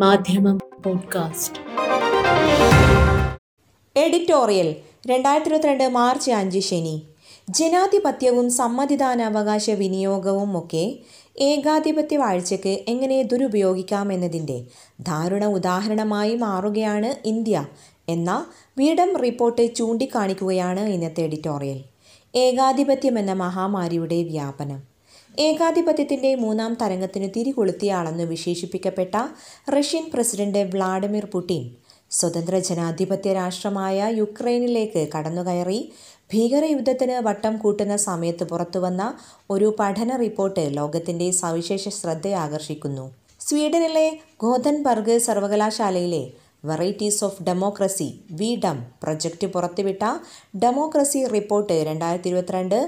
മാധ്യമം podcast. Editorial രണ്ടായിരത്തി ഇരുപത്തിരണ്ട് മാർച്ച് അഞ്ച് ശനി. ജനാധിപത്യവും സമ്മതിദാനാവകാശ വിനിയോഗവും ഒക്കെ ഏകാധിപത്യ വാഴ്ചയ്ക്ക് എങ്ങനെ ദുരുപയോഗിക്കാമെന്നതിന്റെ ദാരുണ ഉദാഹരണമായി മാറുകയാണ് ഇന്ത്യ എന്ന വീടം റിപ്പോർട്ട് ചൂണ്ടിക്കാണിക്കുകയാണ് ഇന്നത്തെ എഡിറ്റോറിയൽ. ഏകാധിപത്യം എന്ന മഹാമാരിയുടെ വ്യാപനം. ഏകാധിപത്യത്തിന്റെ മൂന്നാം തരംഗത്തിന് തിരികൊളുത്തിയാളെന്ന് വിശേഷിപ്പിക്കപ്പെട്ട റഷ്യൻ പ്രസിഡന്റ് വ്ളാഡിമിർ പുടിൻ സ്വതന്ത്ര ജനാധിപത്യ രാഷ്ട്രമായ യുക്രൈനിലേക്ക് കടന്നുകയറി ഭീകരയുദ്ധത്തിന് വട്ടം കൂട്ടുന്ന സമയത്ത് പുറത്തുവന്ന ഒരു പഠന റിപ്പോർട്ട് ലോകത്തിന്റെ സവിശേഷ ശ്രദ്ധയാകർഷിക്കുന്നു സ്വീഡനിലെ ഗോതൻബർഗ് സർവകലാശാലയിലെ varieties of democracy V Dem project പുറത്തുവിട്ട ഡെമോക്രസി റിപ്പോർട്ട് രണ്ടായിരത്തി ഇരുപത്തിരണ്ട്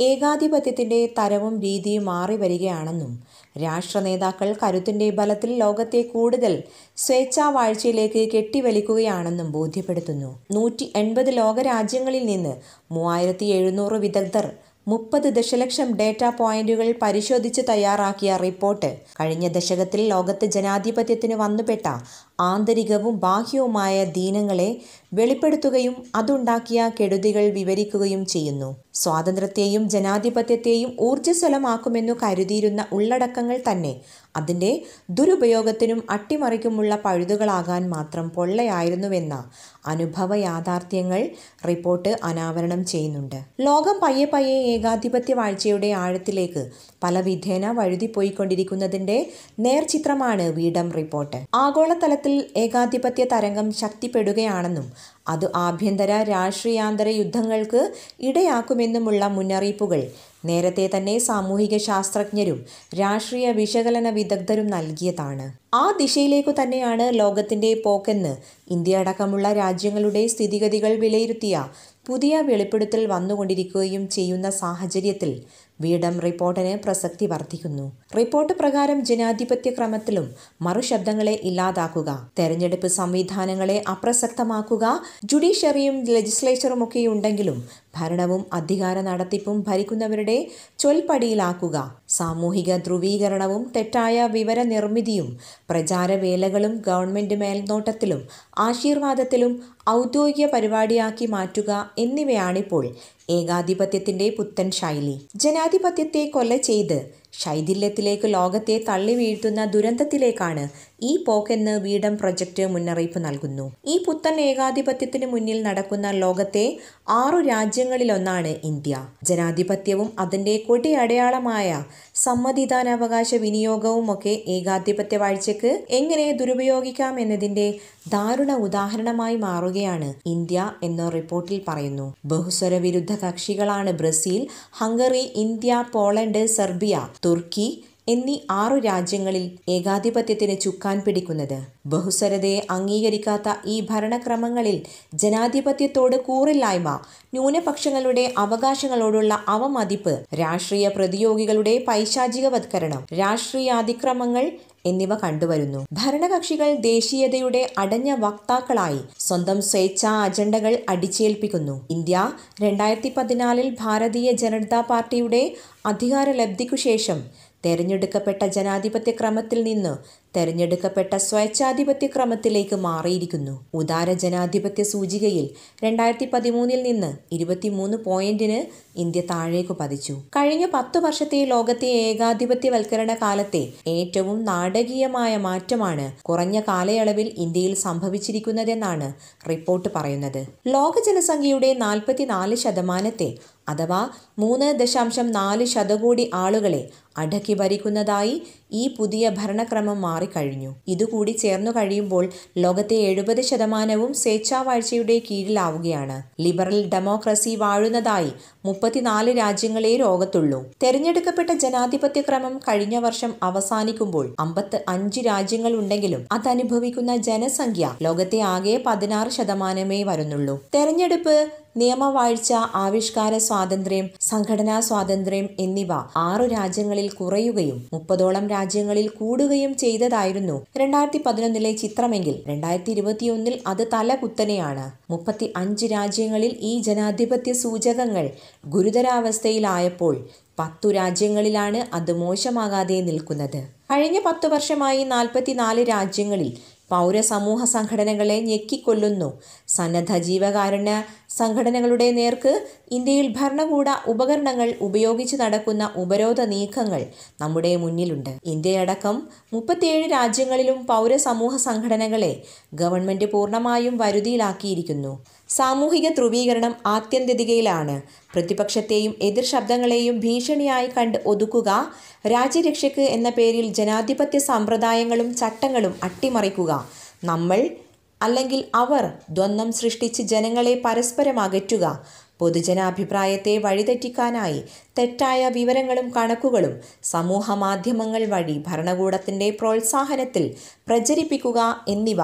ഏകാധിപത്യത്തിന്റെ തരവും രീതിയും മാറി വരികയാണെന്നും രാഷ്ട്ര നേതാക്കൾ കരുത്തിന്റെ ബലത്തിൽ ലോകത്തെ കൂടുതൽ സ്വേച്ഛാവാഴ്ചയിലേക്ക് കെട്ടിവലിക്കുകയാണെന്നും ബോധ്യപ്പെടുത്തുന്നു. നൂറ്റി എൺപത് ലോകരാജ്യങ്ങളിൽ നിന്ന് മൂവായിരത്തി എഴുന്നൂറ് വിദഗ്ധർ മുപ്പത് ദശലക്ഷം ഡേറ്റാ പോയിന്റുകൾ പരിശോധിച്ച് തയ്യാറാക്കിയ റിപ്പോർട്ട്. കഴിഞ്ഞ ദശകത്തിൽ ലോകത്ത് ജനാധിപത്യത്തിന് വന്നുപെട്ട ആന്തരികവും ബാഹ്യവുമായ ദീനങ്ങളെ വെളിപ്പെടുത്തുകയും അതുണ്ടാക്കിയ കെടുതികൾ വിവരിക്കുകയും ചെയ്യുന്നു. സ്വാതന്ത്ര്യത്തെയും ജനാധിപത്യത്തെയും ഊർജസ്വലമാക്കുമെന്നു കരുതിയിരുന്ന ഉള്ളടക്കങ്ങൾ തന്നെ അതിന്റെ ദുരുപയോഗത്തിനും അട്ടിമറിക്കുമുള്ള പഴുതുകളാകാൻ മാത്രം പൊള്ളയായിരുന്നുവെന്ന അനുഭവ യാഥാർത്ഥ്യങ്ങൾ റിപ്പോർട്ട് അനാവരണം ചെയ്യുന്നുണ്ട്. ലോകം പയ്യെ പയ്യെ ഏകാധിപത്യ വാഴ്ചയുടെ ആഴത്തിലേക്ക് പല വിധേന വഴുതിപ്പോയിക്കൊണ്ടിരിക്കുന്നതിന്റെ നേർചിത്രമാണ് വീഡം റിപ്പോർട്ട്. ആഗോളതലത്തിൽ ഏകാധിപത്യ തരംഗം ശക്തിപ്പെടുകയാണെന്നും അത് ആഭ്യന്തര രാഷ്ട്രീയാന്തര യുദ്ധങ്ങൾക്ക് ഇടയാക്കുമെന്നുമുള്ള മുന്നറിയിപ്പുകൾ നേരത്തെ തന്നെ സാമൂഹിക ശാസ്ത്രജ്ഞരും രാഷ്ട്രീയ വിശകലന വിദഗ്ധരും നൽകിയതാണ്. ആ ദിശയിലേക്കു തന്നെയാണ് ലോകത്തിന്റെ പോക്കെന്ന് ഇന്ത്യ അടക്കമുള്ള രാജ്യങ്ങളുടെ സ്ഥിതിഗതികൾ വിലയിരുത്തിയ പുതിയ വെളിപ്പെടുത്തൽ വന്നുകൊണ്ടിരിക്കുകയും ചെയ്യുന്ന സാഹചര്യത്തിൽ വീഡം റിപ്പോർട്ടിന് പ്രസക്തി വർദ്ധിക്കുന്നു. റിപ്പോർട്ട് പ്രകാരം ജനാധിപത്യ ക്രമത്തിലും മറുശബ്ദങ്ങളെ ഇല്ലാതാക്കുക തെരഞ്ഞെടുപ്പ് സംവിധാനങ്ങളെ അപ്രസക്തമാക്കുക ജുഡീഷ്യറിയും ലെജിസ്ലേച്ചറും ഒക്കെ ഉണ്ടെങ്കിലും ഭരണവും അധികാര നടത്തിപ്പും ഭരിക്കുന്നവരുടെ ചൊൽപ്പടിയിലാക്കുക സാമൂഹിക ധ്രുവീകരണവും തെറ്റായ വിവര നിർമ്മിതിയും പ്രചാരവേലകളും ഗവൺമെന്റ് മേൽനോട്ടത്തിലും ആശീർവാദത്തിലും ഔദ്യോഗിക പരിപാടിയാക്കി മാറ്റുക എന്നിവയാണിപ്പോൾ ഏകാധിപത്യത്തിന്റെ പുത്തൻ ശൈലി. ജനാധിപത്യത്തെ കൊല്ല ചെയ്ത് ശൈഥില്യത്തിലേക്ക് ലോകത്തെ തള്ളി വീഴ്ത്തുന്ന ദുരന്തത്തിലേക്കാണ് ഈ പോക്കെന്ന് വീടം പ്രൊജക്ട് മുന്നറിയിപ്പ് നൽകുന്നു. ഈ പുത്തൻ ഏകാധിപത്യത്തിന് മുന്നിൽ നടക്കുന്ന ലോകത്തെ ആറു രാജ്യങ്ങളിലൊന്നാണ് ഇന്ത്യ. ജനാധിപത്യവും അതിന്റെ കൊടിയടയാളമായ സമ്മതിദാനാവകാശ വിനിയോഗവും ഒക്കെ ഏകാധിപത്യ വാഴ്ചയ്ക്ക് എങ്ങനെ ദുരുപയോഗിക്കാം എന്നതിന്റെ ദാരുണ ഉദാഹരണമായി മാറുകയാണ് ഇന്ത്യ എന്ന റിപ്പോർട്ടിൽ പറയുന്നു. ബഹുസ്വര വിരുദ്ധ കക്ഷികളാണ് Brazil Hungary India Poland Serbia തുർക്കി എന്നീ ആറു രാജ്യങ്ങളിൽ ഏകാധിപത്യത്തിന് ചുക്കാൻ പിടിക്കുന്നത്. ബഹുസ്വരതയെ അംഗീകരിക്കാത്ത ഈ ഭരണക്രമങ്ങളിൽ ജനാധിപത്യത്തോട് കൂറില്ലായ്മ ന്യൂനപക്ഷങ്ങളുടെ അവകാശങ്ങളോടുള്ള അവമതിപ്പ് രാഷ്ട്രീയ പ്രതിയോഗികളുടെ പൈശാചികവത്കരണം രാഷ്ട്രീയ അതിക്രമങ്ങൾ എന്നിവ കണ്ടുവരുന്നു. ഭരണകക്ഷികൾ ദേശീയതയുടെ അടഞ്ഞ വക്താക്കളായി സ്വന്തം സ്വേച്ഛാ അജണ്ടകൾ അടിച്ചേൽപ്പിക്കുന്നു. ഇന്ത്യ രണ്ടായിരത്തി പതിനാലിൽ ഭാരതീയ ജനതാ പാർട്ടിയുടെ അധികാര ലബ്ധിക്കു ശേഷം തെരഞ്ഞെടുക്കപ്പെട്ട ജനാധിപത്യ ക്രമത്തിൽ നിന്ന് തെരഞ്ഞെടുക്കപ്പെട്ട സ്വേച്ഛാധിപത്യ ക്രമത്തിലേക്ക് മാറിയിരിക്കുന്നു. ഉദാര ജനാധിപത്യ സൂചികയിൽ രണ്ടായിരത്തി പതിമൂന്നിൽ നിന്ന് ഇരുപത്തിമൂന്ന് പോയിന്റിന് ഇന്ത്യ താഴേക്ക് പതിച്ചു. കഴിഞ്ഞ പത്തു വർഷത്തെ ലോകത്തെ ഏകാധിപത്യവൽക്കരണ കാലത്തെ ഏറ്റവും നാടകീയമായ മാറ്റമാണ് കുറഞ്ഞ കാലയളവിൽ ഇന്ത്യയിൽ സംഭവിച്ചിരിക്കുന്നതെന്നാണ് റിപ്പോർട്ട് പറയുന്നത്. ലോക ജനസംഖ്യയുടെ നാൽപ്പത്തിനാല് ശതമാനത്തെ അഥവാ മൂന്ന് ദശാംശം നാല് ശതകോടി ആളുകളെ അടക്കി ഭരിക്കുന്നതായി ഈ പുതിയ ഭരണക്രമം മാറിക്കഴിഞ്ഞു ഇതുകൂടി ചേർന്നു കഴിയുമ്പോൾ ലോകത്തെ എഴുപത് ശതമാനവും സ്വേച്ഛാവാഴ്ചയുടെ കീഴിലാവുകയാണ്. ലിബറൽ ഡെമോക്രസി വാഴുന്നതായി മുപ്പത്തിനാല് രാജ്യങ്ങളെ രോഗത്തുള്ളൂ തെരഞ്ഞെടുക്കപ്പെട്ട ജനാധിപത്യ ക്രമം കഴിഞ്ഞ വർഷം അവസാനിക്കുമ്പോൾ അമ്പത്ത് അഞ്ച് രാജ്യങ്ങൾ ഉണ്ടെങ്കിലും അതനുഭവിക്കുന്ന ജനസംഖ്യ ലോകത്തെ ആകെ പതിനാറ് ശതമാനമേ വരുന്നുള്ളൂ. തെരഞ്ഞെടുപ്പ് നിയമവാഴ്ച ആവിഷ്കാര സ്വാതന്ത്ര്യം സംഘടനാ സ്വാതന്ത്ര്യം എന്നിവ ആറു രാജ്യങ്ങളിൽ കുറയുകയും മുപ്പതോളം രാജ്യങ്ങളിൽ കൂടുകയും ചെയ്തതായിരുന്നു രണ്ടായിരത്തി പതിനൊന്നിലെ ചിത്രമെങ്കിൽ. രണ്ടായിരത്തി ഇരുപത്തിയൊന്നിൽ അത് തലകുത്തനെയാണ്. മുപ്പത്തി അഞ്ച് രാജ്യങ്ങളിൽ ഈ ജനാധിപത്യ സൂചകങ്ങൾ ഗുരുതരാവസ്ഥയിലായപ്പോൾ പത്തു രാജ്യങ്ങളിലാണ് അത് മോശമാകാതെ നിൽക്കുന്നത്. കഴിഞ്ഞ പത്തു വർഷമായി നാൽപ്പത്തിനാല് രാജ്യങ്ങളിൽ പൗരസമൂഹ സംഘടനകളെ ഞെക്കിക്കൊല്ലുന്നു. സന്നദ്ധ ജീവകാരുണ്യ സംഘടനകളുടെ നേർക്ക് ഇന്ത്യയിൽ ഭരണകൂട ഉപകരണങ്ങൾ ഉപയോഗിച്ച് നടക്കുന്ന ഉപരോധ നീക്കങ്ങൾ നമ്മുടെ മുന്നിലുണ്ട്. ഇന്ത്യയടക്കം മുപ്പത്തിയേഴ് രാജ്യങ്ങളിലും പൗരസമൂഹ സംഘടനകളെ ഗവൺമെന്റ് പൂർണമായും വരുതിയിലാക്കിയിരിക്കുന്നു. സാമൂഹിക ധ്രുവീകരണം ആത്യന്തികയിലാണ് പ്രതിപക്ഷത്തെയും എതിർ ശബ്ദങ്ങളെയും ഭീഷണിയായി കണ്ട് ഒതുക്കുക രാജ്യരക്ഷയ്ക്ക് എന്ന പേരിൽ ജനാധിപത്യ സമ്പ്രദായങ്ങളും ചട്ടങ്ങളും അട്ടിമറിക്കുക. നമ്മൾ അല്ലെങ്കിൽ അവർ ദ്വന്ദ്ം സൃഷ്ടിച്ച് ജനങ്ങളെ പരസ്പരം അകറ്റുക. പൊതുജനാഭിപ്രായത്തെ വഴിതെറ്റിക്കാനായി തെറ്റായ വിവരങ്ങളും കണക്കുകളും സമൂഹ മാധ്യമങ്ങൾ വഴി ഭരണകൂടത്തിന്റെ പ്രോത്സാഹനത്തിൽ പ്രചരിപ്പിക്കുക എന്നിവ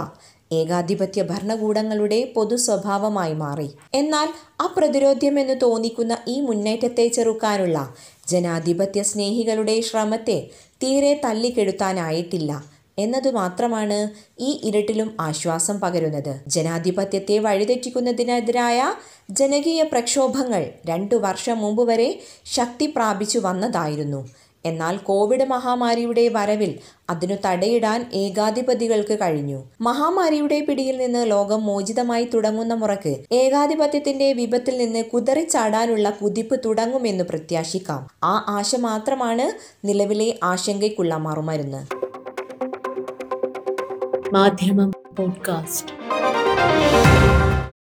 ഏകാധിപത്യ ഭരണകൂടങ്ങളുടെ പൊതു സ്വഭാവമായി മാറി. എന്നാൽ അപ്രതിരോധ്യമെന്ന് തോന്നിക്കുന്ന ഈ മുന്നേറ്റത്തെ ചെറുക്കാനുള്ള ജനാധിപത്യ സ്നേഹികളുടെ ശ്രമത്തെ തീരെ തല്ലിക്കെടുത്താനായിട്ടില്ല. എന്നതു മാത്രമാണ് ഈ ഇരട്ടിലും ആശ്വാസം പകരുന്നത്. ജനാധിപത്യത്തെ വഴിതെറ്റിക്കുന്നതിനെതിരായ ജനകീയ പ്രക്ഷോഭങ്ങൾ രണ്ടു വർഷം മുമ്പ് വരെ ശക്തി പ്രാപിച്ചു വന്നതായിരുന്നു. എന്നാൽ കോവിഡ് മഹാമാരിയുടെ വരവിൽ അതിനു തടയിടാൻ ഏകാധിപതികൾക്ക് കഴിഞ്ഞു. മഹാമാരിയുടെ പിടിയിൽ നിന്ന് ലോകം മോചിതമായി തുടങ്ങുന്ന മുറക്ക് ഏകാധിപത്യത്തിന്റെ വിപത്തിൽ നിന്ന് കുതറിച്ചാടാനുള്ള കുതിപ്പ് തുടങ്ങുമെന്ന് പ്രത്യാശിക്കാം. ആ ആശ മാത്രമാണ് നിലവിലെ ആശങ്കയ്ക്കുള്ള മറുമരുന്ന്. മാധ്യമം പോഡ്കാസ്റ്റ്